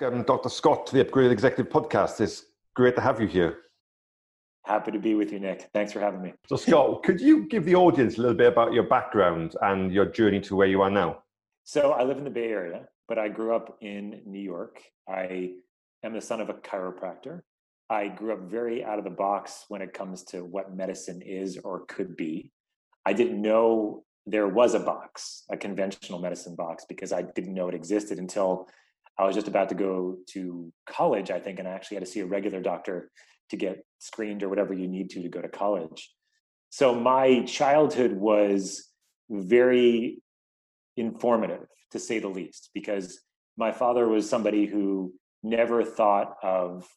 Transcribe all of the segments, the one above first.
welcome Dr. Scott to the Upgraded Executive Podcast. It's great to have you here. Happy to be with you, Nick. Thanks for having me. So, Scott, could you give the audience a little bit about your background and your journey to where you are now? So, I live in the Bay Area, but I grew up in New York. I am the son of a chiropractor. I grew up very out of the box when it comes to what medicine is or could be. I didn't know there was a box, a conventional medicine box, because I didn't know it existed until I was just about to go to college, I think, and I actually had to see a regular doctor to get screened or whatever you need to to go to college. So my childhood was very informative, to say the least, because my father was somebody who never thought of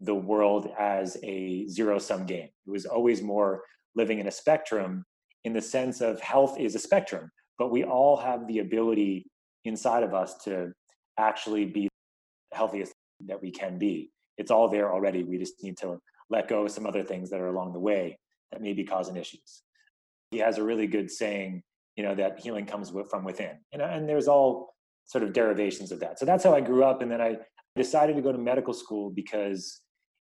the world as a zero sum game. It was always more living in a spectrum in the sense of health is a spectrum, but we all have the ability inside of us to actually be the healthiest that we can be. It's all there already. We just need to let go of some other things that are along the way that may be causing issues. He has a really good saying, you know, that healing comes from within. And, and there's all sort of derivations of that. So that's how I grew up. And then I decided to go to medical school because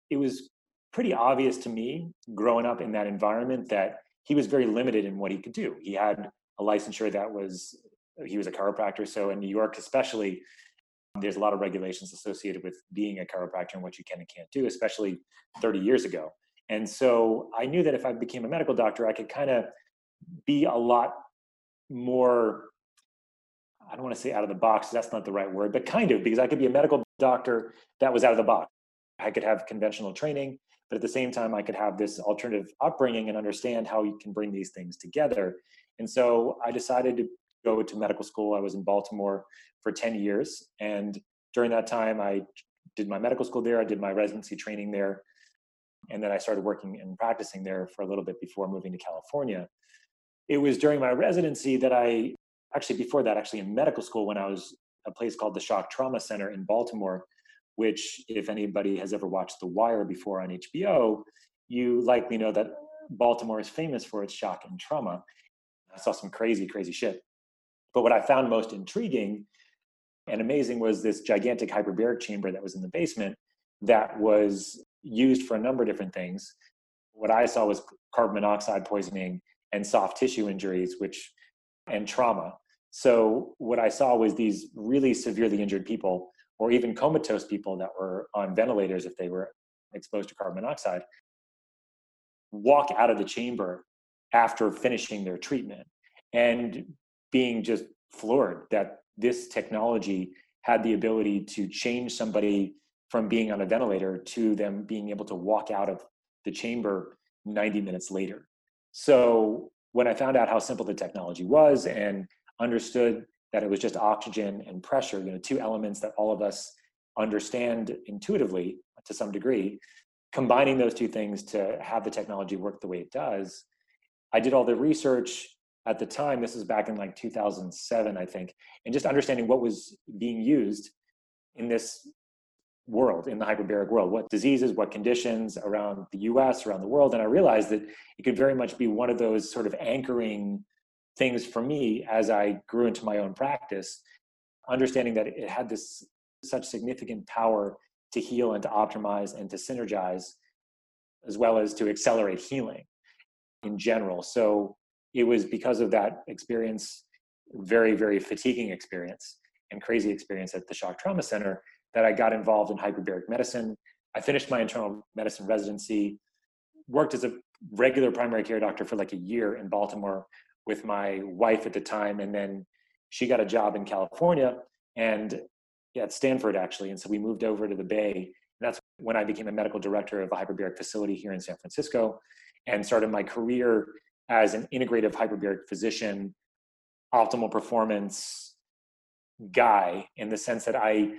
it was pretty obvious to me growing up in that environment that he was very limited in what he could do. He had a licensure that was, he was a chiropractor. So in New York, especially, there's a lot of regulations associated with being a chiropractor and what you can and can't do, especially 30 years ago. And so I knew that if I became a medical doctor, I could kind of be a lot more, I don't want to say out of the box, that's not the right word, but kind of, because I could be a medical doctor that was out of the box. I could have conventional training, but at the same time, I could have this alternative upbringing and understand how you can bring these things together. And so I decided to go to medical school. I was in Baltimore for 10 years. And during that time, I did my medical school there, I did my residency training there. And then I started working and practicing there for a little bit before moving to California. It was during my residency that I actually, before that, actually in medical school, when I was a place called the Shock Trauma Center in Baltimore, which, if anybody has ever watched The Wire before on HBO, you likely know that Baltimore is famous for its shock and trauma. I saw some crazy, crazy shit. But what I found most intriguing and amazing was this gigantic hyperbaric chamber that was in the basement that was used for a number of different things. What I saw was carbon monoxide poisoning and soft tissue injuries, which and trauma. So what I saw was these really severely injured people, or even comatose people that were on ventilators if they were exposed to carbon monoxide, walk out of the chamber after finishing their treatment. And being just floored that this technology had the ability to change somebody from being on a ventilator to them being able to walk out of the chamber 90 minutes later. So when I found out how simple the technology was and understood that it was just oxygen and pressure, you know, two elements that all of us understand intuitively to some degree, combining those two things to have the technology work the way it does, I did all the research at the time, this is back in like 2007, I think, and just understanding what was being used in this world, in the hyperbaric world, what diseases, what conditions around the US, around the world. And I realized that it could very much be one of those sort of anchoring things for me as I grew into my own practice, understanding that it had this such significant power to heal and to optimize and to synergize, as well as to accelerate healing in general. So it was because of that experience, very, very fatiguing experience and crazy experience at the Shock Trauma Center that I got involved in hyperbaric medicine. I finished my internal medicine residency, worked as a regular primary care doctor for like a year in Baltimore with my wife at the time. And then she got a job in California and at Stanford actually. And so we moved over to the Bay. And that's when I became a medical director of a hyperbaric facility here in San Francisco and started my career as an integrative hyperbaric physician, optimal performance guy in the sense that I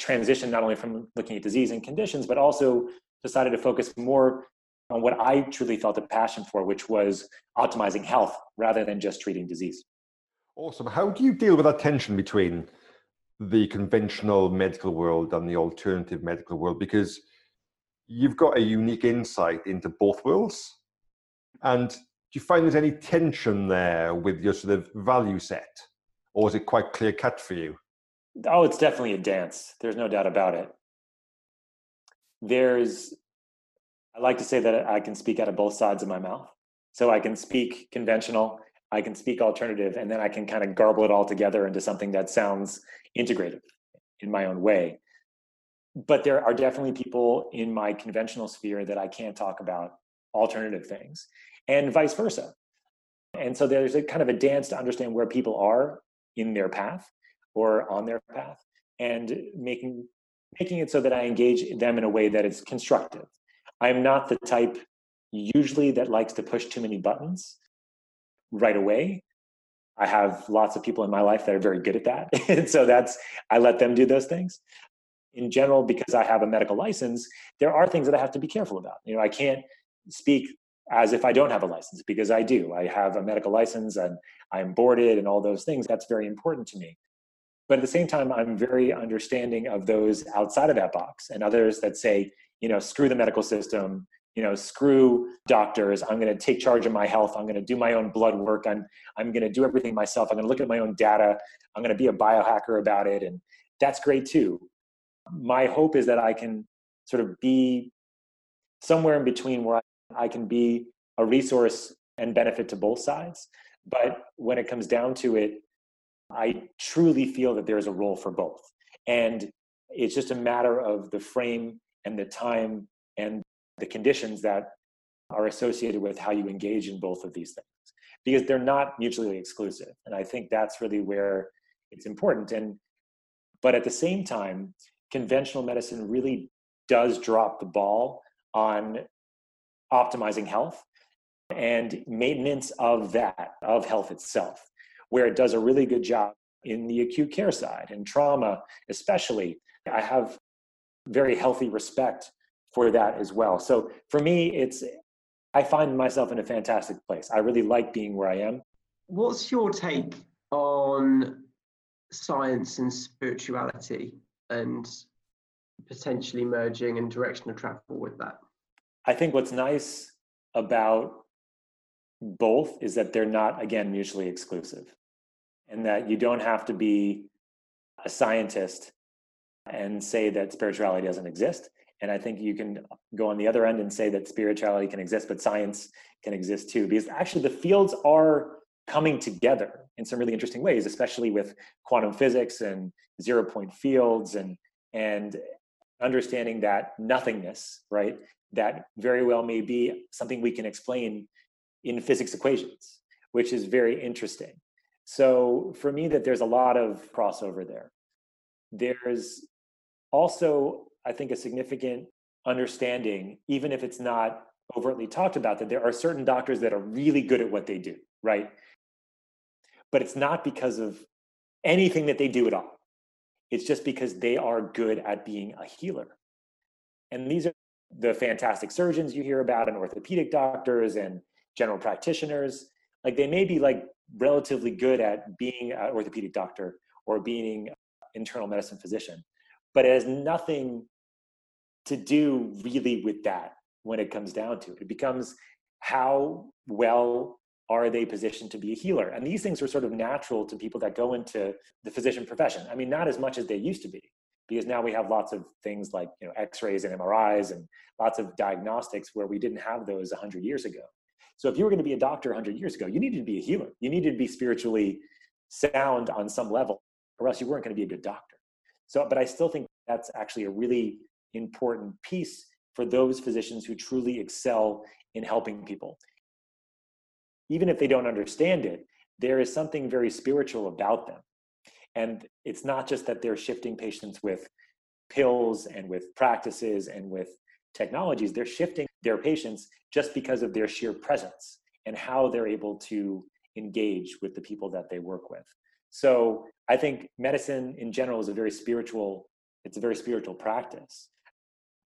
transitioned not only from looking at disease and conditions, but also decided to focus more on what I truly felt a passion for, which was optimizing health rather than just treating disease. Awesome. How do you deal with that tension between the conventional medical world and the alternative medical world? Because you've got a unique insight into both worlds. And do you find there's any tension there with your sort of value set, or is it quite clear cut for you? Oh, it's definitely a dance. There's no doubt about it. There's, I like to say that I can speak out of both sides of my mouth. So I can speak conventional, I can speak alternative, and then I can kind of garble it all together into something that sounds integrative in my own way. But there are definitely people in my conventional sphere that I can't talk about alternative things, and vice versa. And so there's a kind of a dance to understand where people are in their path or on their path and making making it so that I engage them in a way that is constructive. I'm not the type usually that likes to push too many buttons right away. I have lots of people in my life that are very good at that. and so that's, I let them do those things. In general, because I have a medical license, there are things that I have to be careful about. You know, I can't speak as if I don't have a license because I do. I have a medical license and I'm boarded and all those things. That's very important to me. But at the same time, I'm very understanding of those outside of that box and others that say, you know, screw the medical system, you know, screw doctors. I'm going to take charge of my health. I'm going to do my own blood work. I'm, I'm going to do everything myself. I'm going to look at my own data. I'm going to be a biohacker about it. And that's great too. My hope is that I can sort of be somewhere in between where I, can be a resource and benefit to both sides. But when it comes down to it, I truly feel that there's a role for both. And it's just a matter of the frame and the time and the conditions that are associated with how you engage in both of these things because they're not mutually exclusive. And I think that's really where it's important. And but at the same time, conventional medicine really does drop the ball on optimizing health and maintenance of that, of health itself where it does a really good job in the acute care side and trauma, especially. I have very healthy respect for that as well. So for me, it's I find myself in a fantastic place. I really like being where I am. What's your take on science and spirituality and potentially merging and direction of travel with that? I think what's nice about both is that they're not, again, mutually exclusive and that you don't have to be a scientist and say that spirituality doesn't exist. And I think you can go on the other end and say that spirituality can exist, but science can exist too, because actually the fields are coming together in some really interesting ways, especially with quantum physics and zero point fields and and understanding that nothingness, right? That very well may be something we can explain in physics equations, which is very interesting. So for me, that there's a lot of crossover there. There's also, I think, a significant understanding, even if it's not overtly talked about, that there are certain doctors that are really good at what they do, right? But it's not because of anything that they do at all. It's just because they are good at being a healer. And these are the fantastic surgeons you hear about, and orthopedic doctors and general practitioners. Like they may be like relatively good at being an orthopedic doctor or being an internal medicine physician but it has nothing to do really with that when it comes down to it. It becomes how well are they positioned to be a healer? And these things are sort of natural to people that go into the physician profession. I mean not as much as they used to be because now we have lots of things like you know x-rays and mris and lots of diagnostics where we didn't have those 100 years ago so if you were going to be a doctor 100 years ago, you needed to be a healer. You needed to be spiritually sound on some level, or else you weren't going to be a good doctor. So, but I still think that's actually a really important piece for those physicians who truly excel in helping people. Even if they don't understand it, there is something very spiritual about them. And it's not just that they're shifting patients with pills and with practices and with technologies, they're shifting their patients just because of their sheer presence and how they're able to engage with the people that they work with. So I think medicine in general is a very spiritual, it's a very spiritual practice,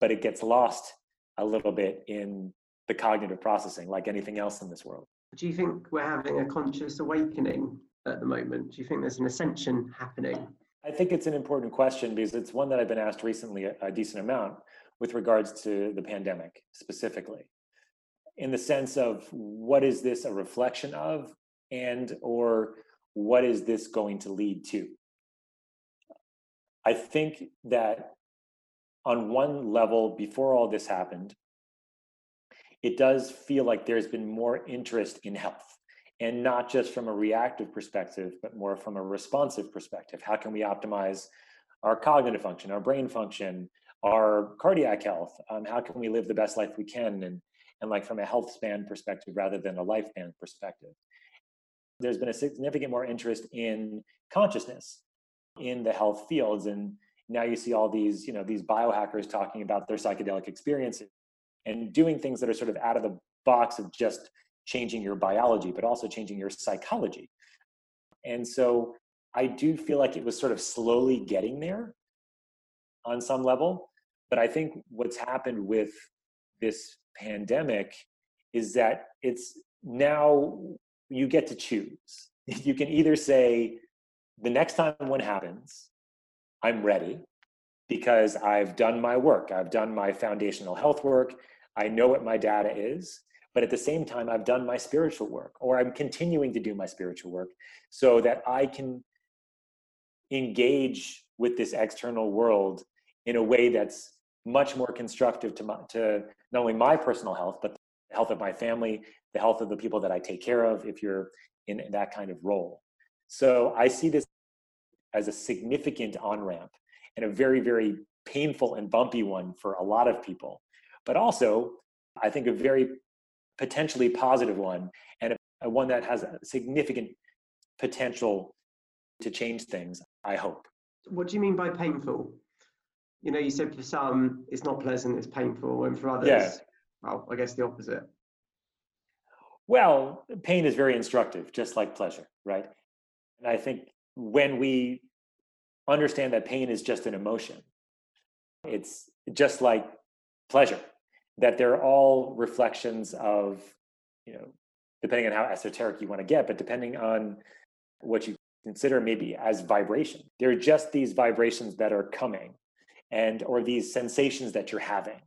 but it gets lost a little bit in the cognitive processing like anything else in this world. Do you think we're having a conscious awakening at the moment? Do you think there's an ascension happening? I think it's an important question because it's one that I've been asked recently a, decent amount, with regards to the pandemic specifically in the sense of what is this a reflection of and or what is this going to lead to I think that on one level, before all this happened, it does feel like there's been more interest in health and not just from a reactive perspective, but more from a responsive perspective. How can we optimize our cognitive function, our brain function, our cardiac health? Um, how can we live the best life we can? And, and like from a health span perspective rather than a lifespan perspective. There's been a significant more interest in consciousness in the health fields. And now you see all these, you know, these biohackers talking about their psychedelic experiences and doing things that are sort of out of the box of just changing your biology, but also changing your psychology. And so I do feel like it was sort of slowly getting there on some level. But I think what's happened with this pandemic is that it's now you get to choose. You can either say, the next time one happens, I'm ready because I've done my work, I've done my foundational health work, I know what my data is but at the same time i've done my spiritual work or i'm continuing to do my spiritual work so that i can engage with this external world in a way that's much more constructive to, my, to not only my personal health but the health of my family the health of the people that i take care of if you're in that kind of role. So i see this as a significant on ramp and a very very painful and bumpy one for a lot of people but also i think a very potentially positive one and a, one that has a significant potential to change things i hope. What do you mean by painful? You know you said for some it's not pleasant it's painful and for others yeah. well i guess the opposite. Well pain is very instructive just like pleasure right? And i think when we understand that pain is just an emotion it's just like pleasure that they're all reflections of, you know, depending on how esoteric you want to get, but depending on what you consider maybe as vibration. They're just these vibrations that are coming and or these sensations that you're having.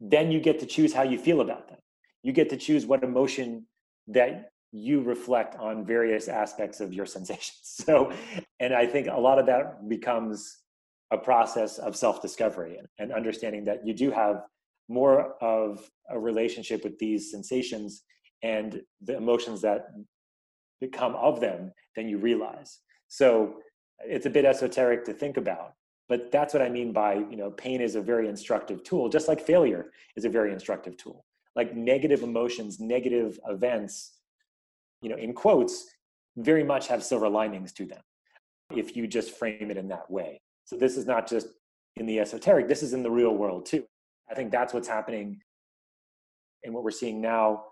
Then you get to choose how you feel about them. You get to choose what emotion that you reflect on various aspects of your sensations. So, and I think a lot of that becomes a process of self discovery and, and understanding that you do have more of a relationship with these sensations and the emotions that become of them than you realize. So it's a bit esoteric to think about, but that's what I mean by, you know, pain is a very instructive tool, just like failure is a very instructive tool. Like negative emotions, negative events, you know, in quotes, very much have silver linings to them if you just frame it in that way. So this is not just in the esoteric, this is in the real world too. I think that's what's happening and what we're seeing now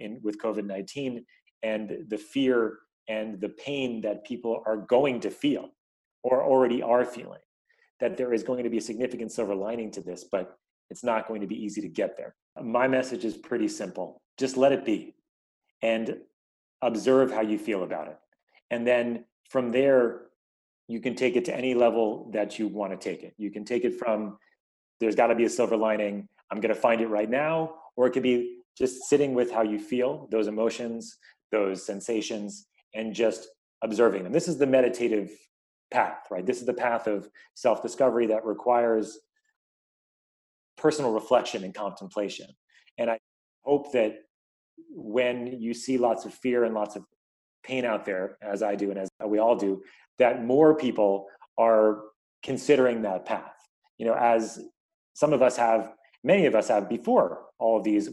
in with COVID-19 and the fear and the pain that people are going to feel or already are feeling that there is going to be a significant silver lining to this but it's not going to be easy to get there. My message is pretty simple. Just let it be and observe how you feel about it. And then from there you can take it to any level that you want to take it. You can take it from there's got to be a silver lining. I'm going to find it right now. Or it could be just sitting with how you feel, those emotions, those sensations, and just observing them. This is the meditative path, right? This is the path of self discovery that requires personal reflection and contemplation. And I hope that when you see lots of fear and lots of pain out there, as I do and as we all do, that more people are considering that path. You know, as some of us have, many of us have before all of these,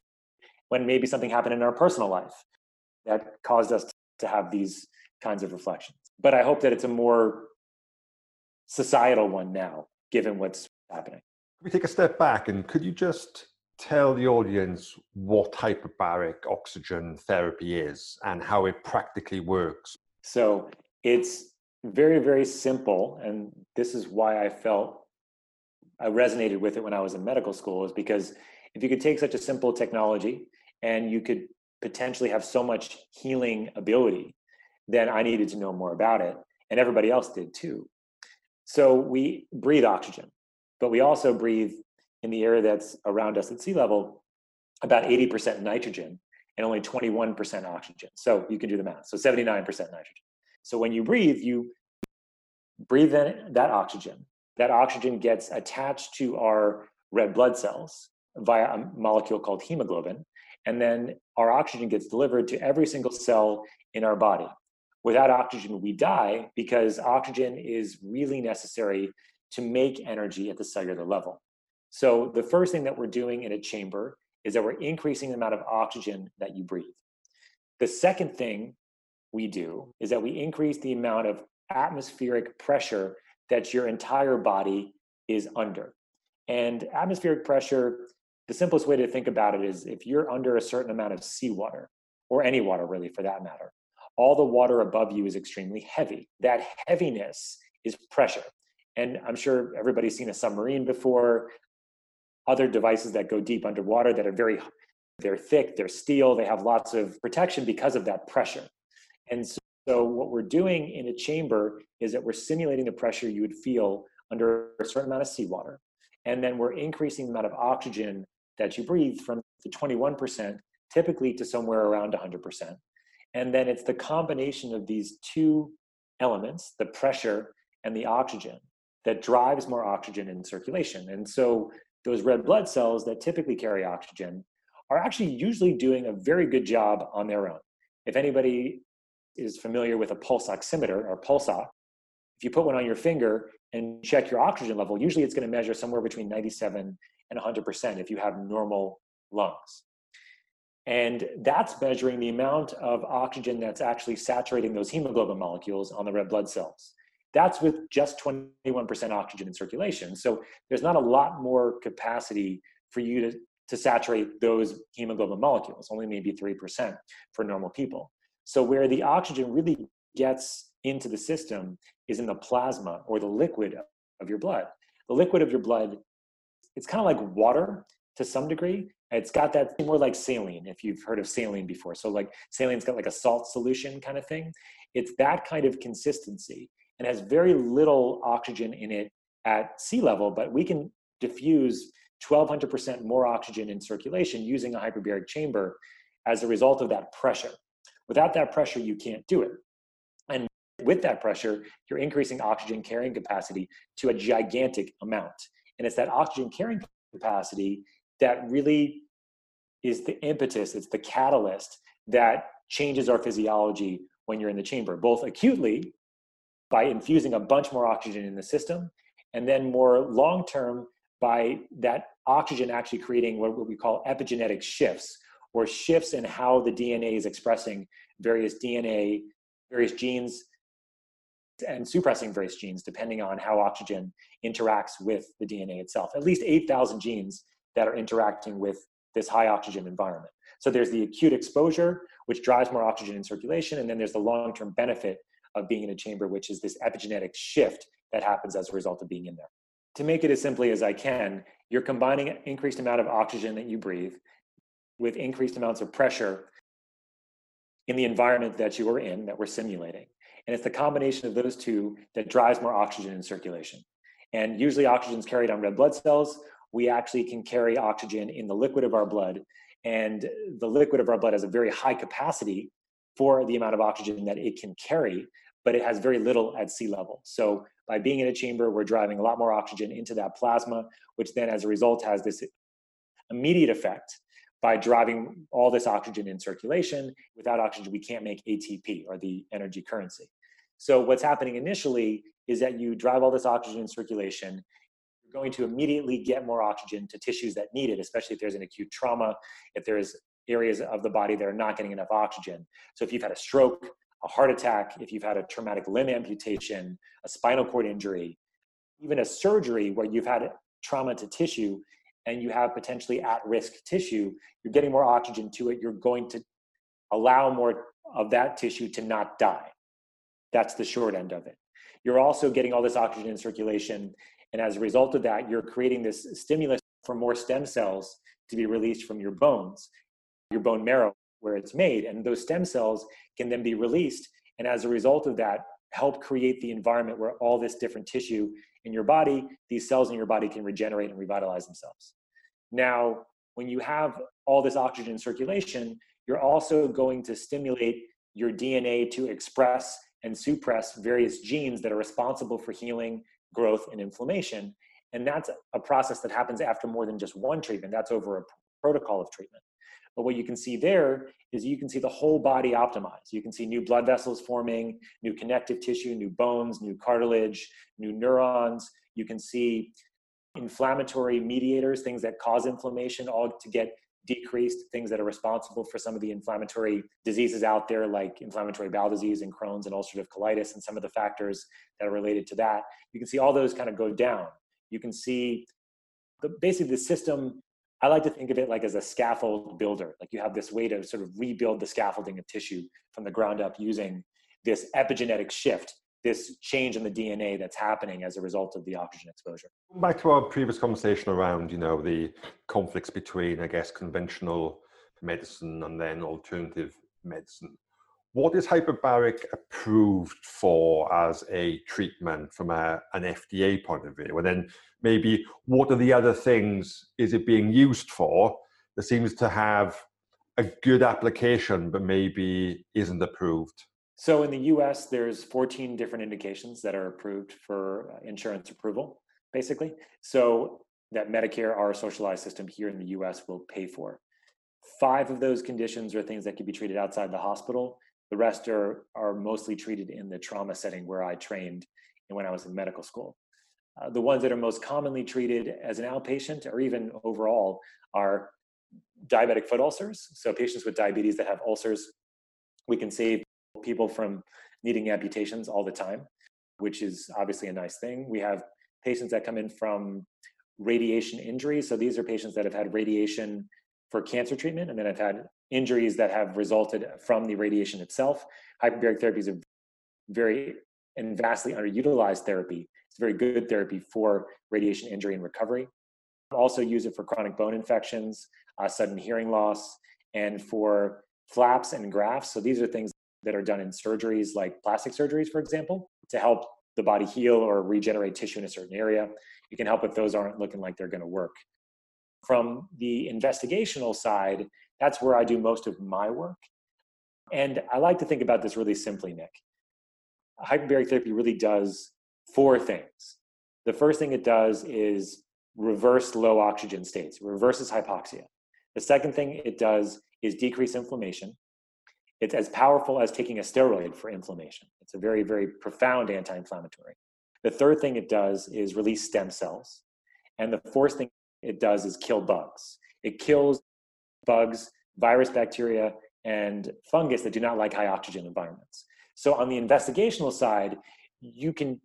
when maybe something happened in our personal life that caused us to have these kinds of reflections. But I hope that it's a more societal one now, given what's happening. Can we take a step back and could you just tell the audience what hyperbaric oxygen therapy is and how it practically works? So it's very, very simple. And this is why I felt I resonated with it when I was in medical school is because if you could take such a simple technology and you could potentially have so much healing ability, then I needed to know more about it. And everybody else did too. So we breathe oxygen, but we also breathe in the air that's around us at sea level about 80% nitrogen and only 21% oxygen. So you can do the math. So 79% nitrogen. So when you breathe, you breathe in that oxygen. That oxygen gets attached to our red blood cells via a molecule called hemoglobin. And then our oxygen gets delivered to every single cell in our body. Without oxygen, we die because oxygen is really necessary to make energy at the cellular level. So, the first thing that we're doing in a chamber is that we're increasing the amount of oxygen that you breathe. The second thing we do is that we increase the amount of atmospheric pressure that your entire body is under. And atmospheric pressure, the simplest way to think about it is if you're under a certain amount of seawater, or any water really for that matter, all the water above you is extremely heavy. That heaviness is pressure. And I'm sure everybody's seen a submarine before, other devices that go deep underwater that are very they're thick, they're steel, they have lots of protection because of that pressure. And so, so what we're doing in a chamber is that we're simulating the pressure you would feel under a certain amount of seawater. And then we're increasing the amount of oxygen that you breathe from the 21% typically to somewhere around 100%. And then it's the combination of these two elements, the pressure and the oxygen, that drives more oxygen in circulation. And so those red blood cells that typically carry oxygen are actually usually doing a very good job on their own. If anybody is familiar with a pulse oximeter or pulse ox, if you put one on your finger and check your oxygen level, usually it's going to measure somewhere between 97 and 100% if you have normal lungs. And that's measuring the amount of oxygen that's actually saturating those hemoglobin molecules on the red blood cells. That's with just 21% oxygen in circulation. So there's not a lot more capacity for you to, to saturate those hemoglobin molecules, only maybe 3% for normal people. So where the oxygen really gets into the system is in the plasma or the liquid of your blood. The liquid of your blood, it's kind of like water to some degree. It's got that more like saline, if you've heard of saline before. So like saline's got like a salt solution kind of thing. It's that kind of consistency and has very little oxygen in it at sea level, but we can diffuse 1200% more oxygen in circulation using a hyperbaric chamber as a result of that pressure. Without that pressure, you can't do it. And with that pressure, you're increasing oxygen carrying capacity to a gigantic amount. And it's that oxygen carrying capacity that really is the impetus, it's the catalyst that changes our physiology when you're in the chamber, both acutely by infusing a bunch more oxygen in the system, and then more long term by that oxygen actually creating what we call epigenetic shifts, or shifts in how the DNA is expressing various DNA, various genes, and suppressing various genes depending on how oxygen interacts with the DNA itself. At least 8,000 genes that are interacting with this high oxygen environment. So there's the acute exposure, which drives more oxygen in circulation, and then there's the long term benefit of being in a chamber, which is this epigenetic shift that happens as a result of being in there. To make it as simply as I can, you're combining increased amount of oxygen that you breathe with increased amounts of pressure in the environment that you are in, that we're simulating. And it's the combination of those two that drives more oxygen in circulation. And usually, oxygen is carried on red blood cells. We actually can carry oxygen in the liquid of our blood. And the liquid of our blood has a very high capacity for the amount of oxygen that it can carry, but it has very little at sea level. So by being in a chamber, we're driving a lot more oxygen into that plasma, which then as a result has this immediate effect by driving all this oxygen in circulation. Without oxygen, we can't make ATP or the energy currency. So what's happening initially is that you drive all this oxygen in circulation, you're going to immediately get more oxygen to tissues that need it, especially if there's an acute trauma, if there's areas of the body that are not getting enough oxygen. So if you've had a stroke, a heart attack, if you've had a traumatic limb amputation, a spinal cord injury, even a surgery where you've had trauma to tissue and you have potentially at risk tissue, you're getting more oxygen to it. You're going to allow more of that tissue to not die. That's the short end of it. You're also getting all this oxygen in circulation. And as a result of that, you're creating this stimulus for more stem cells to be released from your bones your bone marrow where it's made. And those stem cells can then be released. And as a result of that, help create the environment where all this different tissue in your body, these cells in your body can regenerate and revitalize themselves. Now, when you have all this oxygen circulation, you're also going to stimulate your DNA to express and suppress various genes that are responsible for healing, growth, and inflammation. And that's a process that happens after more than just one treatment. That's over a protocol of treatment. But what you can see there is you can see the whole body optimized. You can see new blood vessels forming, new connective tissue, new bones, new cartilage, new neurons. You can see inflammatory mediators, things that cause inflammation, all to get decreased, things that are responsible for some of the inflammatory diseases out there, like inflammatory bowel disease and Crohn's and ulcerative colitis, and some of the factors that are related to that. You can see all those kind of go down. You can see the, basically the system I like to think of it like as a scaffold builder. Like you have this way to sort of rebuild the scaffolding of tissue from the ground up using this epigenetic shift, this change in the DNA that's happening as a result of the oxygen exposure. Back to our previous conversation around, you know, the conflicts between, I guess, conventional medicine and then alternative medicine. What is hyperbaric approved for as a treatment from a, an FDA point of view? And then maybe what are the other things is it being used for that seems to have a good application but maybe isn't approved? So in the US, there's 14 different indications that are approved for uh, insurance approval, basically. So that Medicare, our socialized system here in the US, will pay for. Five of those conditions are things that can be treated outside the hospital. The rest are, are mostly treated in the trauma setting where I trained and when I was in medical school. Uh, the ones that are most commonly treated as an outpatient or even overall are diabetic foot ulcers. So, patients with diabetes that have ulcers, we can save people from needing amputations all the time, which is obviously a nice thing. We have patients that come in from radiation injuries. So, these are patients that have had radiation for cancer treatment and then have had injuries that have resulted from the radiation itself. Hyperbaric therapy is a very and vastly underutilized therapy it's a very good therapy for radiation injury and recovery. Also use it for chronic bone infections, uh, sudden hearing loss, and for flaps and grafts. So these are things that are done in surgeries like plastic surgeries, for example, to help the body heal or regenerate tissue in a certain area. You can help if those aren't looking like they're going to work. From the investigational side, that's where I do most of my work. And I like to think about this really simply, Nick. Hyperbaric therapy really does four things. The first thing it does is reverse low oxygen states, reverses hypoxia. The second thing it does is decrease inflammation. It's as powerful as taking a steroid for inflammation. It's a very, very profound anti inflammatory. The third thing it does is release stem cells. And the fourth thing it does is kill bugs. It kills bugs, virus, bacteria, and fungus that do not like high oxygen environments. So, on the investigational side, you can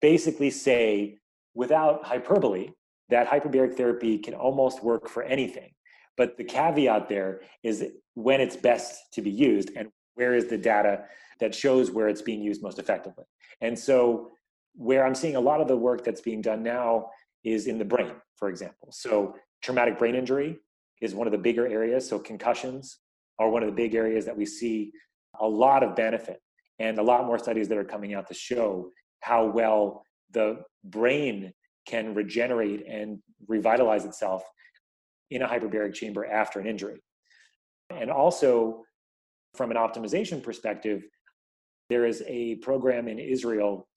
basically say, without hyperbole, that hyperbaric therapy can almost work for anything. But the caveat there is when it's best to be used and where is the data that shows where it's being used most effectively. And so, where I'm seeing a lot of the work that's being done now is in the brain, for example. So, traumatic brain injury is one of the bigger areas. So, concussions are one of the big areas that we see a lot of benefit and a lot more studies that are coming out to show how well the brain can regenerate and revitalize itself in a hyperbaric chamber after an injury. And also, from an optimization perspective, there is a program in Israel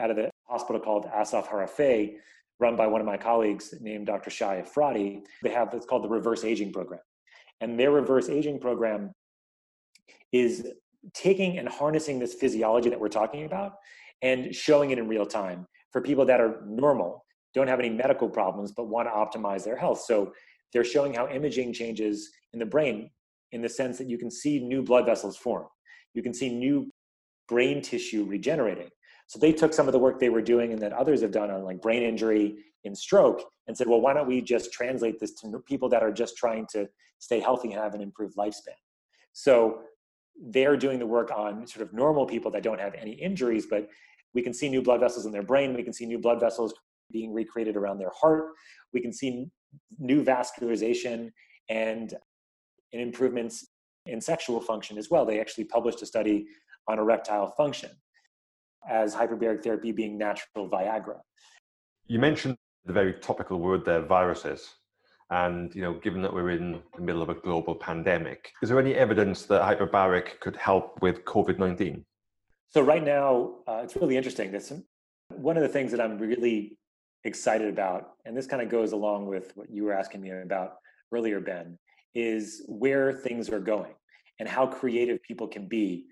out of the hospital called Asaf Harofeh, run by one of my colleagues named Dr. Shai Efrati. They have what's called the reverse aging program. And their reverse aging program is taking and harnessing this physiology that we're talking about and showing it in real time for people that are normal, don't have any medical problems, but want to optimize their health. So they're showing how imaging changes in the brain in the sense that you can see new blood vessels form. You can see new brain tissue regenerating. So they took some of the work they were doing and that others have done on like brain injury in stroke and said, well, why don't we just translate this to people that are just trying to stay healthy and have an improved lifespan? So they're doing the work on sort of normal people that don't have any injuries, but we can see new blood vessels in their brain. We can see new blood vessels being recreated around their heart. We can see new vascularization and, and improvements in sexual function as well. They actually published a study on erectile function as hyperbaric therapy being natural Viagra. You mentioned the very topical word there, viruses. And you know, given that we're in the middle of a global pandemic, is there any evidence that hyperbaric could help with COVID nineteen? So right now, uh, it's really interesting. This one of the things that I'm really excited about, and this kind of goes along with what you were asking me about earlier, Ben, is where things are going and how creative people can be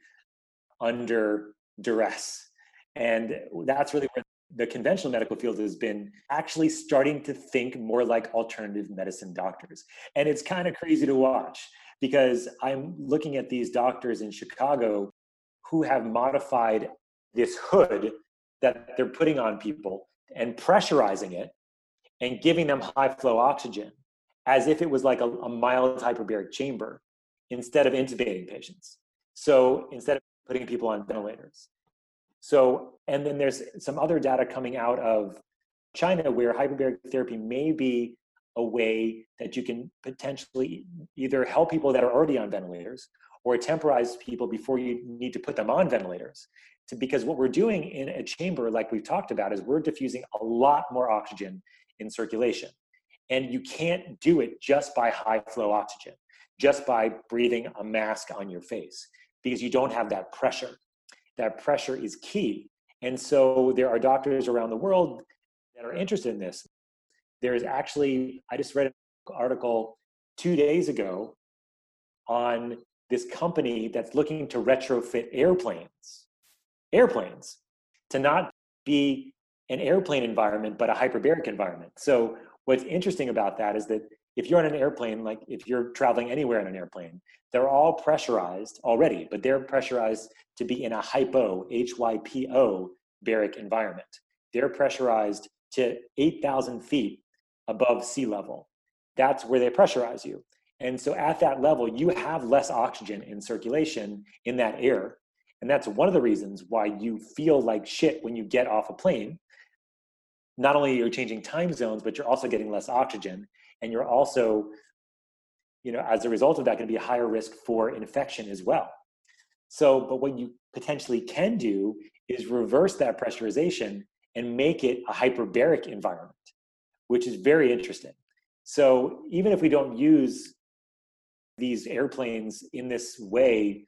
under duress. And that's really where the conventional medical field has been actually starting to think more like alternative medicine doctors. And it's kind of crazy to watch because I'm looking at these doctors in Chicago who have modified this hood that they're putting on people and pressurizing it and giving them high flow oxygen as if it was like a, a mild hyperbaric chamber instead of intubating patients. So instead of putting people on ventilators. So, and then there's some other data coming out of China where hyperbaric therapy may be a way that you can potentially either help people that are already on ventilators or temporize people before you need to put them on ventilators. To, because what we're doing in a chamber, like we've talked about, is we're diffusing a lot more oxygen in circulation. And you can't do it just by high flow oxygen, just by breathing a mask on your face, because you don't have that pressure. That pressure is key. And so there are doctors around the world that are interested in this. There is actually, I just read an article two days ago on this company that's looking to retrofit airplanes, airplanes, to not be an airplane environment, but a hyperbaric environment. So what's interesting about that is that if you're on an airplane, like if you're traveling anywhere on an airplane, they're all pressurized already, but they're pressurized to be in a hypo, H-Y-P-O, baric environment. They're pressurized to 8,000 feet above sea level. That's where they pressurize you. And so at that level, you have less oxygen in circulation in that air. And that's one of the reasons why you feel like shit when you get off a plane. Not only are you changing time zones, but you're also getting less oxygen. And you're also, you know, as a result of that, going to be a higher risk for infection as well. So, but what you potentially can do is reverse that pressurization and make it a hyperbaric environment, which is very interesting. So even if we don't use these airplanes in this way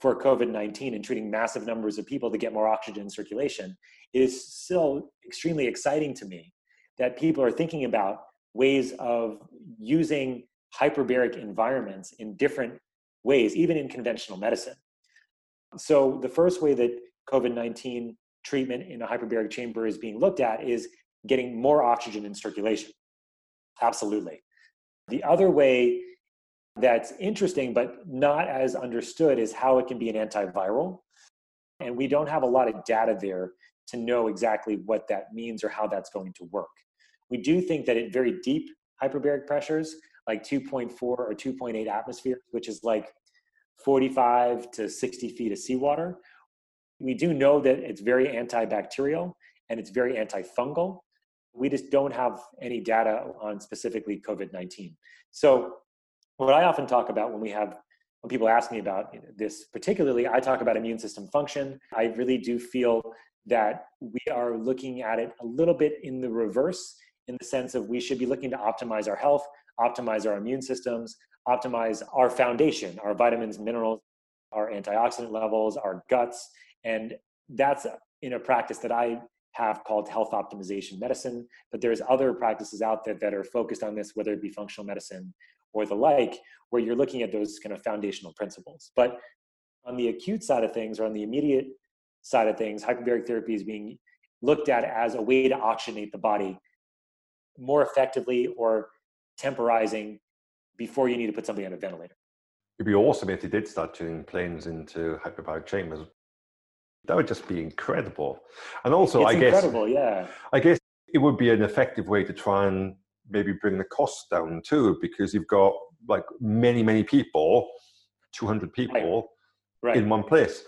for COVID 19 and treating massive numbers of people to get more oxygen circulation, it is still extremely exciting to me that people are thinking about ways of using hyperbaric environments in different ways, even in conventional medicine. So, the first way that COVID 19 treatment in a hyperbaric chamber is being looked at is getting more oxygen in circulation. Absolutely. The other way that's interesting but not as understood is how it can be an antiviral. And we don't have a lot of data there to know exactly what that means or how that's going to work. We do think that at very deep hyperbaric pressures, like 2.4 or 2.8 atmospheres, which is like 45 to 60 feet of seawater, we do know that it's very antibacterial and it's very antifungal. We just don't have any data on specifically COVID 19. So what I often talk about when we have when people ask me about this particularly, I talk about immune system function. I really do feel that we are looking at it a little bit in the reverse, in the sense of we should be looking to optimize our health, optimize our immune systems, optimize our foundation, our vitamins, minerals, our antioxidant levels, our guts. And that's in a practice that I have called health optimization medicine. But there's other practices out there that are focused on this, whether it be functional medicine or the like, where you're looking at those kind of foundational principles. But on the acute side of things, or on the immediate side of things, hyperbaric therapy is being looked at as a way to oxygenate the body more effectively or temporizing before you need to put somebody on a ventilator. It'd be awesome if they did start turning planes into hyperbaric chambers. That would just be incredible. And also, it's I guess, incredible, yeah. I guess it would be an effective way to try and maybe bring the costs down too, because you've got like many, many people, 200 people right. Right. in one place.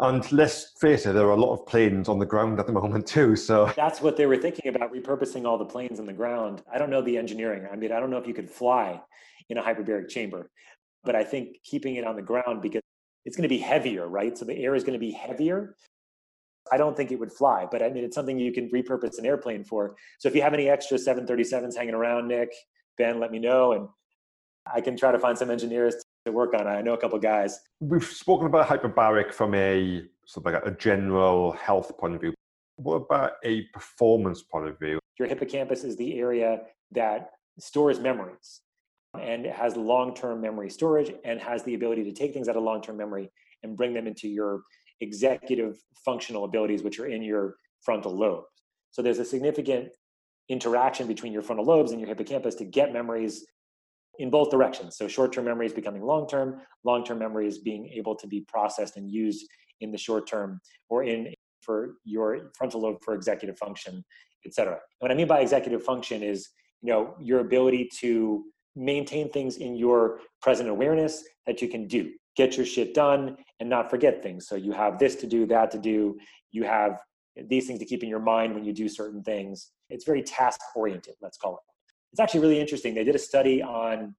And let's face it, there are a lot of planes on the ground at the moment too. So that's what they were thinking about repurposing all the planes on the ground. I don't know the engineering. I mean, I don't know if you could fly in a hyperbaric chamber, but I think keeping it on the ground because it's going to be heavier, right? So the air is going to be heavier. I don't think it would fly, but I mean, it's something you can repurpose an airplane for. So if you have any extra 737s hanging around, Nick, Ben, let me know. And I can try to find some engineers to work on. I know a couple guys. We've spoken about hyperbaric from a sort of like a general health point of view. What about a performance point of view? Your hippocampus is the area that stores memories and it has long-term memory storage and has the ability to take things out of long-term memory and bring them into your executive functional abilities which are in your frontal lobes. so there's a significant interaction between your frontal lobes and your hippocampus to get memories in both directions. So short-term memory is becoming long-term long-term memory is being able to be processed and used in the short term or in for your frontal lobe for executive function et cetera. What i mean by executive function is you know your ability to maintain things in your present awareness that you can do. Get your shit done and not forget things. So you have this to do that to do. You have these things to keep in your mind when you do certain things. It's very task oriented let's call it it's actually really interesting they did a study on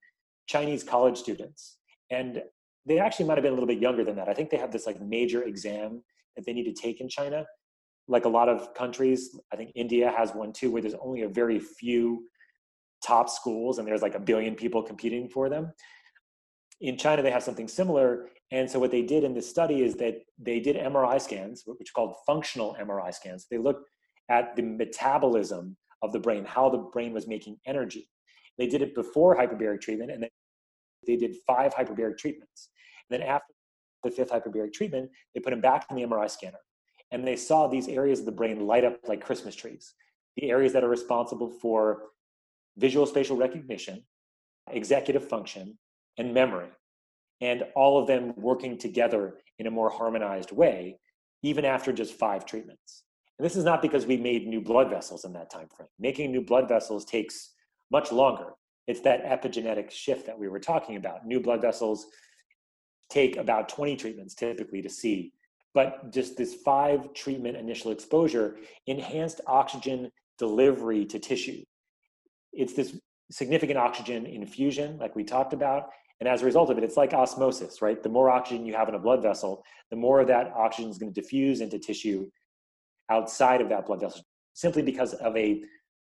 chinese college students and they actually might have been a little bit younger than that i think they have this like major exam that they need to take in china like a lot of countries i think india has one too where there's only a very few top schools and there's like a billion people competing for them. In China, they have something similar. And so what they did in this study is that they did MRI scans, which are called functional MRI scans. They looked at the metabolism of the brain, how the brain was making energy. They did it before hyperbaric treatment, and then they did five hyperbaric treatments. And then after the fifth hyperbaric treatment, they put them back in the MRI scanner. And they saw these areas of the brain light up like Christmas trees. The areas that are responsible for visual spatial recognition, executive function, and memory, and all of them working together in a more harmonized way, even after just five treatments. And this is not because we made new blood vessels in that time frame. Making new blood vessels takes much longer. It's that epigenetic shift that we were talking about. New blood vessels take about 20 treatments typically to see. But just this five treatment initial exposure enhanced oxygen delivery to tissue it's this significant oxygen infusion, like we talked about. And as a result of it, it's like osmosis, right? The more oxygen you have in a blood vessel, the more that oxygen is going to diffuse into tissue outside of that blood vessel, simply because of a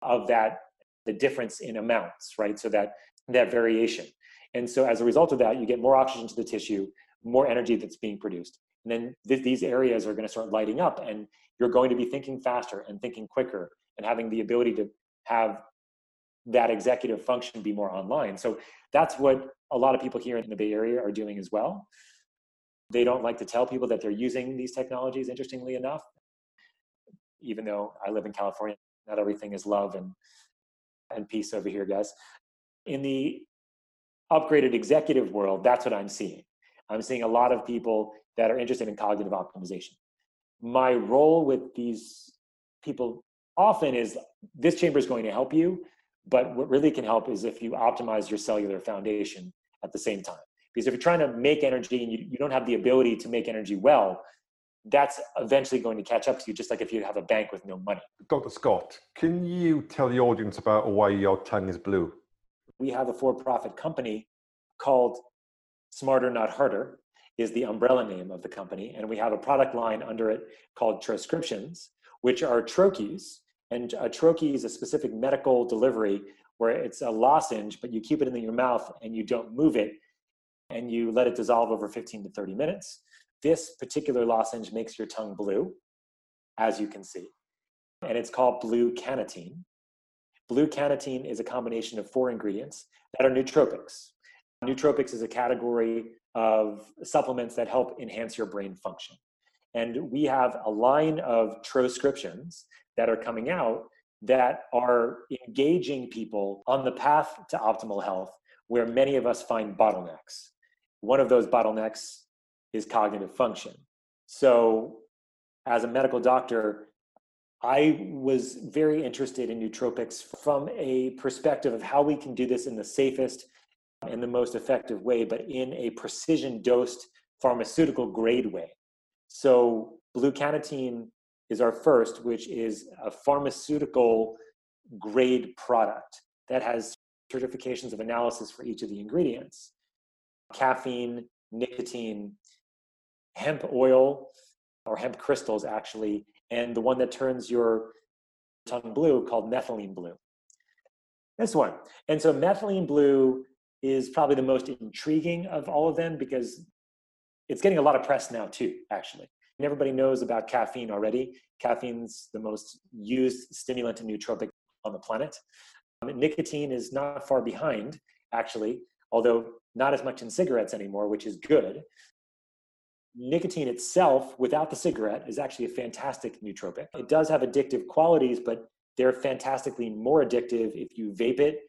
of that the difference in amounts, right? So that that variation. And so as a result of that, you get more oxygen to the tissue, more energy that's being produced. And then th- these areas are going to start lighting up, and you're going to be thinking faster and thinking quicker and having the ability to have that executive function be more online. So that's what a lot of people here in the Bay Area are doing as well. They don't like to tell people that they're using these technologies, interestingly enough. Even though I live in California, not everything is love and, and peace over here, guys. In the upgraded executive world, that's what I'm seeing. I'm seeing a lot of people that are interested in cognitive optimization. My role with these people often is this chamber is going to help you but what really can help is if you optimize your cellular foundation at the same time. Because if you're trying to make energy and you, you don't have the ability to make energy well, that's eventually going to catch up to you, just like if you have a bank with no money. Dr. Scott, can you tell the audience about why your tongue is blue? We have a for profit company called Smarter Not Harder, is the umbrella name of the company. And we have a product line under it called Troscriptions, which are troches and a troche is a specific medical delivery where it's a lozenge, but you keep it in your mouth and you don't move it and you let it dissolve over 15 to 30 minutes. This particular lozenge makes your tongue blue, as you can see, and it's called blue cannatine. Blue cannatine is a combination of four ingredients that are nootropics. Nootropics is a category of supplements that help enhance your brain function. And we have a line of Troscriptions that are coming out that are engaging people on the path to optimal health where many of us find bottlenecks. One of those bottlenecks is cognitive function. So, as a medical doctor, I was very interested in nootropics from a perspective of how we can do this in the safest and the most effective way, but in a precision dosed pharmaceutical grade way. So, blue cannatine is our first, which is a pharmaceutical grade product that has certifications of analysis for each of the ingredients caffeine, nicotine, hemp oil, or hemp crystals, actually, and the one that turns your tongue blue called methylene blue. This one. And so, methylene blue is probably the most intriguing of all of them because it's getting a lot of press now too actually and everybody knows about caffeine already caffeine's the most used stimulant and nootropic on the planet um, nicotine is not far behind actually although not as much in cigarettes anymore which is good nicotine itself without the cigarette is actually a fantastic nootropic it does have addictive qualities but they're fantastically more addictive if you vape it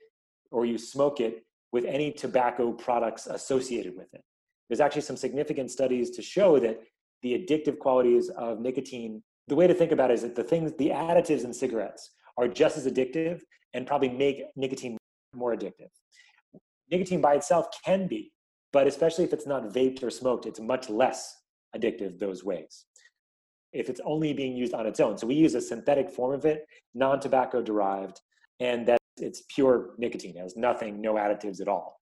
or you smoke it with any tobacco products associated with it. There's actually some significant studies to show that the addictive qualities of nicotine, the way to think about it is that the things, the additives in cigarettes are just as addictive and probably make nicotine more addictive. Nicotine by itself can be, but especially if it's not vaped or smoked, it's much less addictive those ways. If it's only being used on its own. So we use a synthetic form of it, non tobacco derived, and that it's pure nicotine, it has nothing, no additives at all.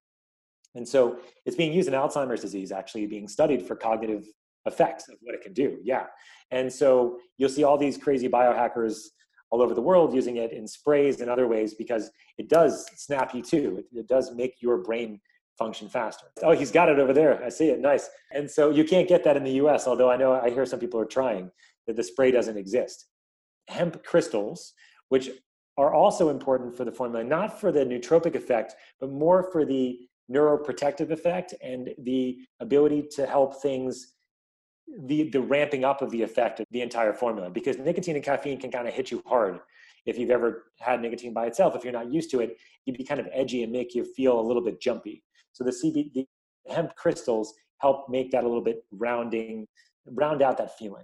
And so it's being used in Alzheimer's disease, actually being studied for cognitive effects of what it can do. Yeah. And so you'll see all these crazy biohackers all over the world using it in sprays and other ways because it does snap you too. It, it does make your brain function faster. Oh, he's got it over there. I see it. Nice. And so you can't get that in the US, although I know I hear some people are trying that the spray doesn't exist. Hemp crystals, which are also important for the formula, not for the nootropic effect, but more for the neuroprotective effect and the ability to help things the the ramping up of the effect of the entire formula because nicotine and caffeine can kind of hit you hard if you've ever had nicotine by itself if you're not used to it you'd be kind of edgy and make you feel a little bit jumpy so the cb the hemp crystals help make that a little bit rounding round out that feeling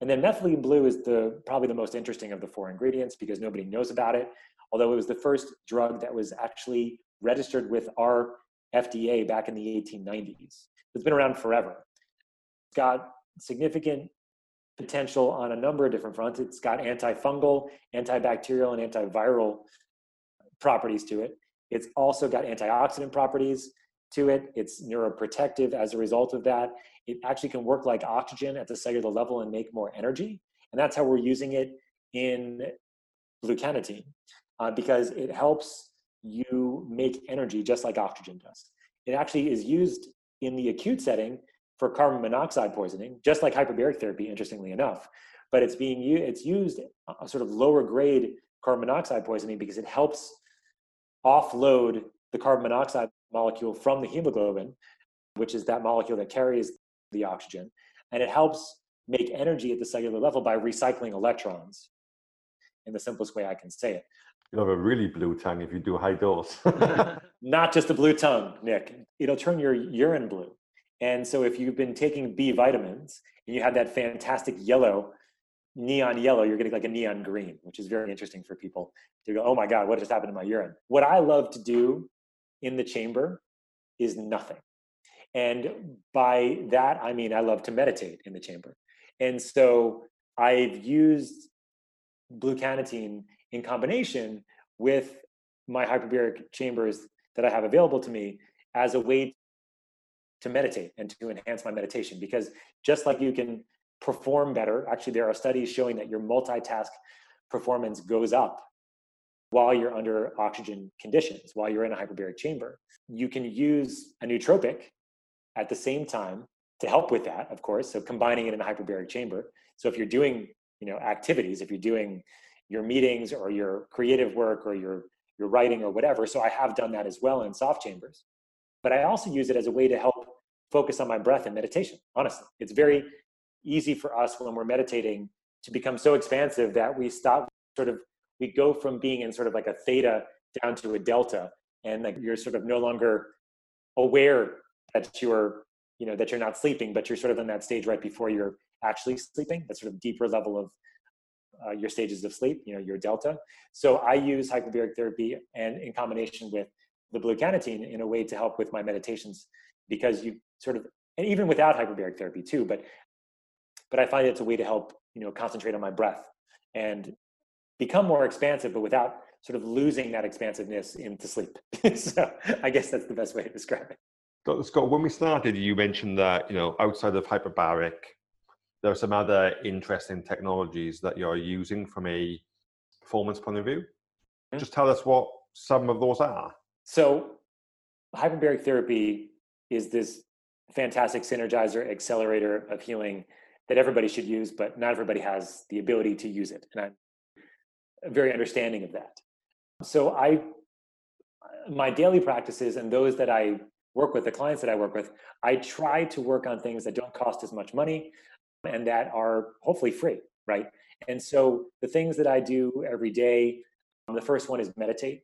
and then methylene blue is the probably the most interesting of the four ingredients because nobody knows about it. Although it was the first drug that was actually registered with our FDA back in the 1890s. It's been around forever. It's got significant potential on a number of different fronts. It's got antifungal, antibacterial, and antiviral properties to it. It's also got antioxidant properties to it. It's neuroprotective as a result of that. It actually can work like oxygen at the cellular level and make more energy. And that's how we're using it in blue cannatine uh, because it helps you make energy just like oxygen does. It actually is used in the acute setting for carbon monoxide poisoning, just like hyperbaric therapy, interestingly enough. But it's being it's used a sort of lower grade carbon monoxide poisoning because it helps offload the carbon monoxide molecule from the hemoglobin, which is that molecule that carries the oxygen. And it helps make energy at the cellular level by recycling electrons in the simplest way I can say it. You'll have a really blue tongue if you do high dose. Not just a blue tongue, Nick. It'll turn your urine blue. And so if you've been taking B vitamins and you have that fantastic yellow, neon yellow, you're getting like a neon green, which is very interesting for people to go, oh my God, what just happened to my urine? What I love to do in the chamber is nothing. And by that, I mean I love to meditate in the chamber. And so I've used blue cannatine in combination with my hyperbaric chambers that I have available to me as a way to meditate and to enhance my meditation. Because just like you can perform better, actually, there are studies showing that your multitask performance goes up while you're under oxygen conditions, while you're in a hyperbaric chamber. You can use a nootropic at the same time to help with that, of course. So combining it in a hyperbaric chamber. So if you're doing, you know, activities, if you're doing your meetings or your creative work or your your writing or whatever. So I have done that as well in soft chambers. But I also use it as a way to help focus on my breath and meditation. Honestly, it's very easy for us when we're meditating to become so expansive that we stop sort of we go from being in sort of like a theta down to a delta. And like you're sort of no longer aware that you're you know that you're not sleeping but you're sort of in that stage right before you're actually sleeping that sort of deeper level of uh, your stages of sleep you know your delta. So i use hyperbaric therapy and in combination with the blue cannatine in a way to help with my meditations because you sort of and even without hyperbaric therapy too but but i find it's a way to help you know concentrate on my breath and become more expansive but without sort of losing that expansiveness into sleep so i guess that's the best way to describe it Dr. Scott, when we started, you mentioned that you know outside of hyperbaric, there are some other interesting technologies that you're using from a performance point of view. Mm-hmm. Just tell us what some of those are. So, hyperbaric therapy is this fantastic synergizer accelerator of healing that everybody should use, but not everybody has the ability to use it. And I'm very understanding of that. So I, my daily practices and those that I work with, the clients that I work with, I try to work on things that don't cost as much money and that are hopefully free, right? And so the things that I do every day, um, the first one is meditate.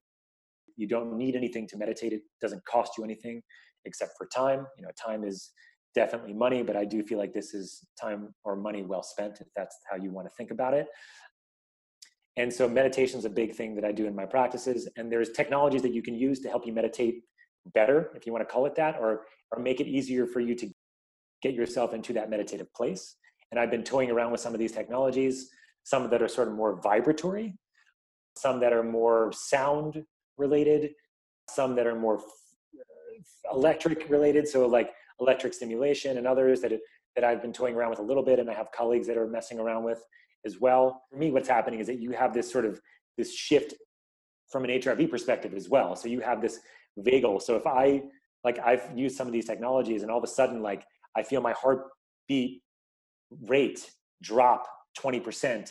You don't need anything to meditate. It doesn't cost you anything except for time. You know, time is definitely money, but I do feel like this is time or money well spent if that's how you want to think about it. And so meditation is a big thing that I do in my practices. And there's technologies that you can use to help you meditate better, if you want to call it that, or or make it easier for you to get yourself into that meditative place. And I've been toying around with some of these technologies, some that are sort of more vibratory, some that are more sound related, some that are more uh, electric related. So like electric stimulation and others that, that I've been toying around with a little bit. And I have colleagues that are messing around with as well. For me, what's happening is that you have this sort of this shift from an HRV perspective as well. So you have this vagal. So if I like I've used some of these technologies and all of a sudden like I feel my heartbeat rate drop 20%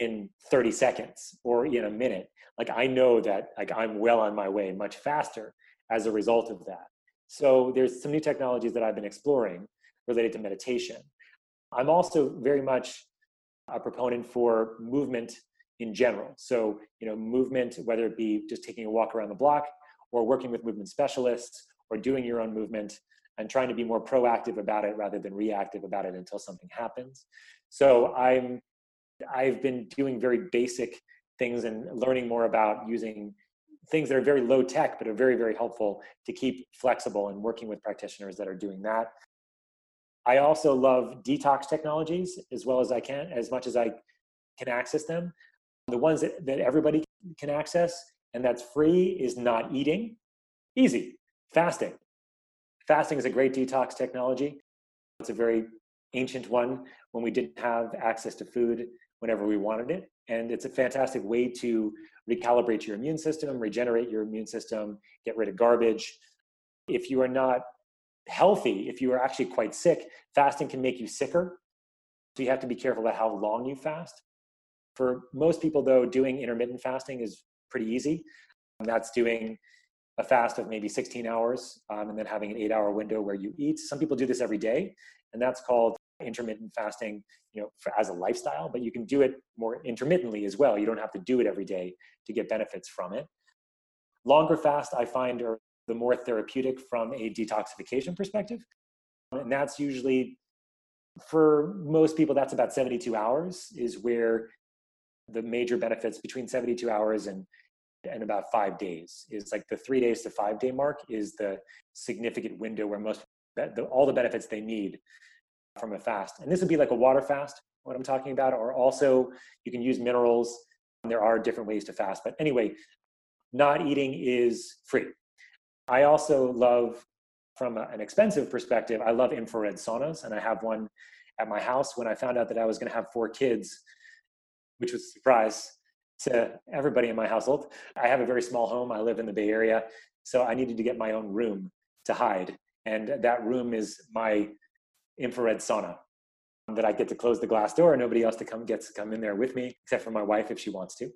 in 30 seconds or in a minute like i know that like i'm well on my way much faster as a result of that so there's some new technologies that i've been exploring related to meditation. I'm also very much a proponent for movement in general. So you know movement whether it be just taking a walk around the block or working with movement specialists or doing your own movement and trying to be more proactive about it rather than reactive about it until something happens. So i'm i've been doing very basic things and learning more about using things that are very low tech but are very very helpful to keep flexible and working with practitioners that are doing that. I also love detox technologies as well as i can as much as i can access them. The ones that, that everybody can access and that's free is not eating. Easy. Fasting. Fasting is a great detox technology. It's a very ancient one when we didn't have access to food whenever we wanted it and it's a fantastic way to recalibrate your immune system, regenerate your immune system, get rid of garbage. If you are not healthy, if you are actually quite sick, fasting can make you sicker. So you have to be careful about how long you fast. For most people, though, doing intermittent fasting is pretty easy. And that's doing a fast of maybe 16 hours um, and then having an eight hour window where you eat. Some people do this every day, and that's called intermittent fasting you know for, as a lifestyle but you can do it more intermittently as well. You don't have to do it every day to get benefits from it. Longer fast i find are the more therapeutic from a detoxification perspective. And that's usually for most people that's about 72 hours is where the major benefits between 72 hours and and about five days is like the three days to five day mark is the significant window where most all the benefits they need from a fast. And this would be like a water fast, what I'm talking about, or also you can use minerals. There are different ways to fast. But anyway, not eating is free. I also love, from a, an expensive perspective, I love infrared saunas, and I have one at my house. When I found out that I was going to have four kids, which was a surprise to everybody in my household, I have a very small home. I live in the Bay Area, so I needed to get my own room to hide. And that room is my infrared sauna that I get to close the glass door and nobody else to come gets to come in there with me except for my wife if she wants to.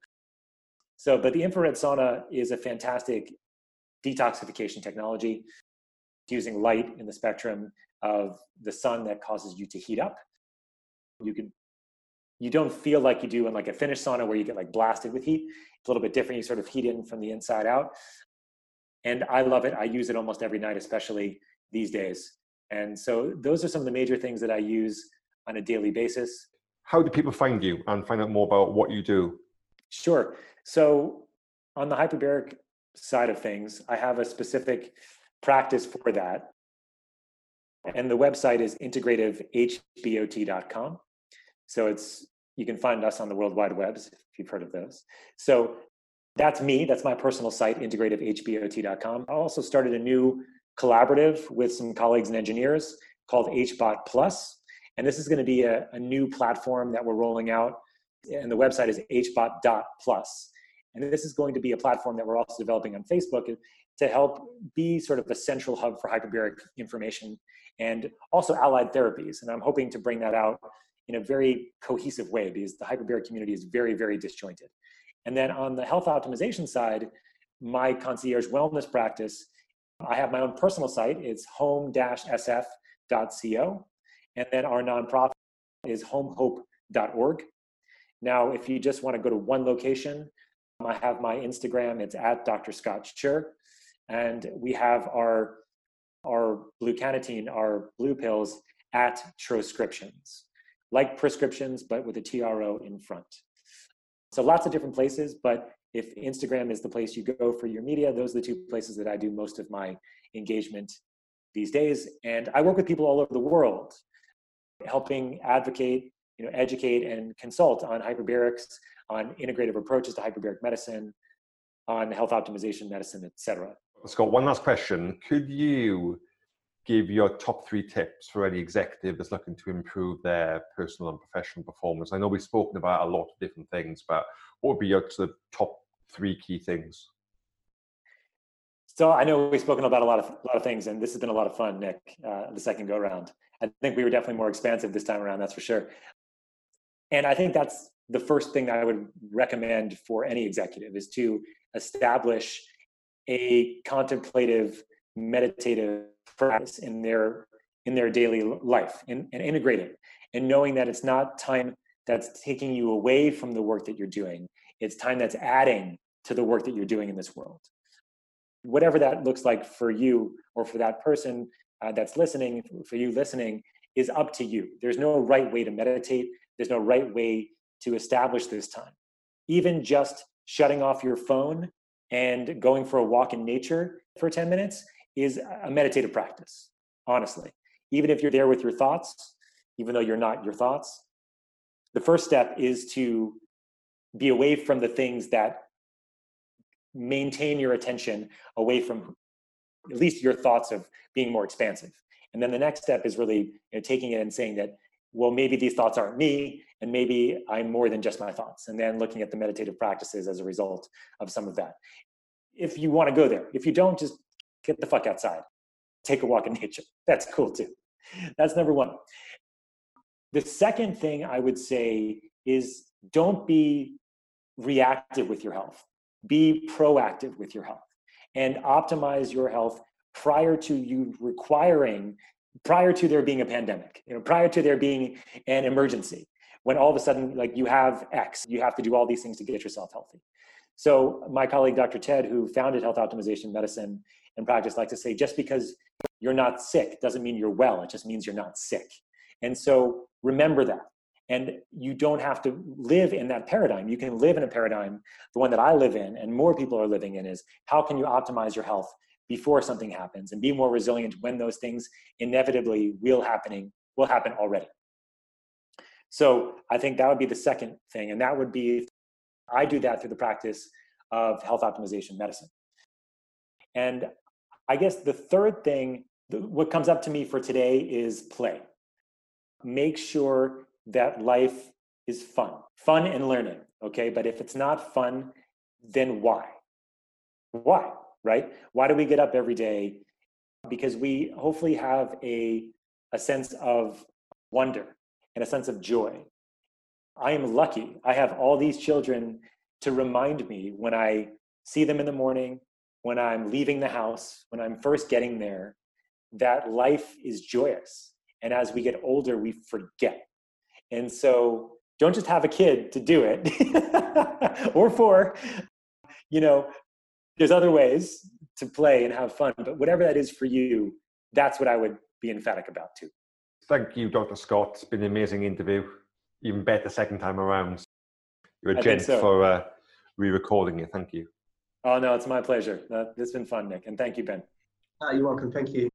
So, but the infrared sauna is a fantastic detoxification technology using light in the spectrum of the sun that causes you to heat up. You can you don't feel like you do in like a Finnish sauna where you get like blasted with heat. It's a little bit different. You sort of heat in from the inside out. And I love it. I use it almost every night, especially these days. And so those are some of the major things that I use on a daily basis. How do people find you and find out more about what you do? Sure. So on the hyperbaric side of things, I have a specific practice for that. And the website is integrativehbot.com. So it's you can find us on the World Wide Webs if you've heard of those. So that's me. That's my personal site, integrativehbot.com. I also started a new collaborative with some colleagues and engineers called HBot Plus. And this is going to be a, a new platform that we're rolling out. And the website is hbot.plus. And this is going to be a platform that we're also developing on Facebook to help be sort of a central hub for hyperbaric information and also allied therapies. And I'm hoping to bring that out in a very cohesive way because the hyperbaric community is very, very disjointed. And then on the health optimization side, my concierge wellness practice, I have my own personal site. It's home-sf.co. And then our nonprofit is homehope.org. Now, if you just want to go to one location, um, I have my Instagram. It's at Dr. Scott Sherr. And we have our, our blue cannatine, our blue pills at Troscriptions, like prescriptions, but with a TRO in front. So lots of different places, but if Instagram is the place you go for your media, those are the two places that I do most of my engagement these days. And I work with people all over the world, helping advocate, you know, educate and consult on hyperbarics, on integrative approaches to hyperbaric medicine, on health optimization medicine, et cetera. Scott, one last question. Could you give your top three tips for any executive that's looking to improve their personal and professional performance? I know we've spoken about a lot of different things, but what would be your sort of top three key things? So I know we've spoken about a lot of a lot of things, and this has been a lot of fun, Nick. Uh, the second go round, I think we were definitely more expansive this time around. That's for sure. And I think that's the first thing that I would recommend for any executive is to establish a contemplative, meditative practice in their in their daily life and, and integrate it, and knowing that it's not time that's taking you away from the work that you're doing. It's time that's adding to the work that you're doing in this world. Whatever that looks like for you or for that person uh, that's listening, for you listening, is up to you. There's no right way to meditate, there's no right way to establish this time. Even just shutting off your phone and going for a walk in nature for 10 minutes is a meditative practice, honestly. Even if you're there with your thoughts, even though you're not your thoughts, the first step is to be away from the things that maintain your attention away from at least your thoughts of being more expansive. And then the next step is really you know, taking it and saying that, well, maybe these thoughts aren't me, and maybe I'm more than just my thoughts. And then looking at the meditative practices as a result of some of that. If you want to go there, if you don't, just get the fuck outside, take a walk in nature. That's cool too. That's number one. The second thing I would say is don't be reactive with your health, be proactive with your health and optimize your health prior to you requiring prior to there being a pandemic you know prior to there being an emergency when all of a sudden like you have x you have to do all these things to get yourself healthy. So my colleague dr ted who founded health optimization medicine and practice likes to say just because you're not sick doesn't mean you're well it just means you're not sick. And so remember that and you don't have to live in that paradigm. You can live in a paradigm, the one that I live in, and more people are living in, is how can you optimize your health before something happens and be more resilient when those things inevitably will happening will happen already. So I think that would be the second thing, and that would be I do that through the practice of health optimization medicine. And I guess the third thing, what comes up to me for today is play. Make sure that life is fun, fun and learning. Okay. But if it's not fun, then why? Why? Right? Why do we get up every day? Because we hopefully have a, a sense of wonder and a sense of joy. I am lucky. I have all these children to remind me when I see them in the morning, when I'm leaving the house, when I'm first getting there, that life is joyous. And as we get older, we forget and so don't just have a kid to do it or four. You know, there's other ways to play and have fun, but whatever that is for you, that's what I would be emphatic about too. Thank you, Dr. Scott. It's been an amazing interview. Even better second time around. You're a I gent so. for uh, re-recording it. Thank you. Oh no, it's my pleasure. Uh, it's been fun, Nick, and thank you, Ben. Uh, you're welcome. Thank you.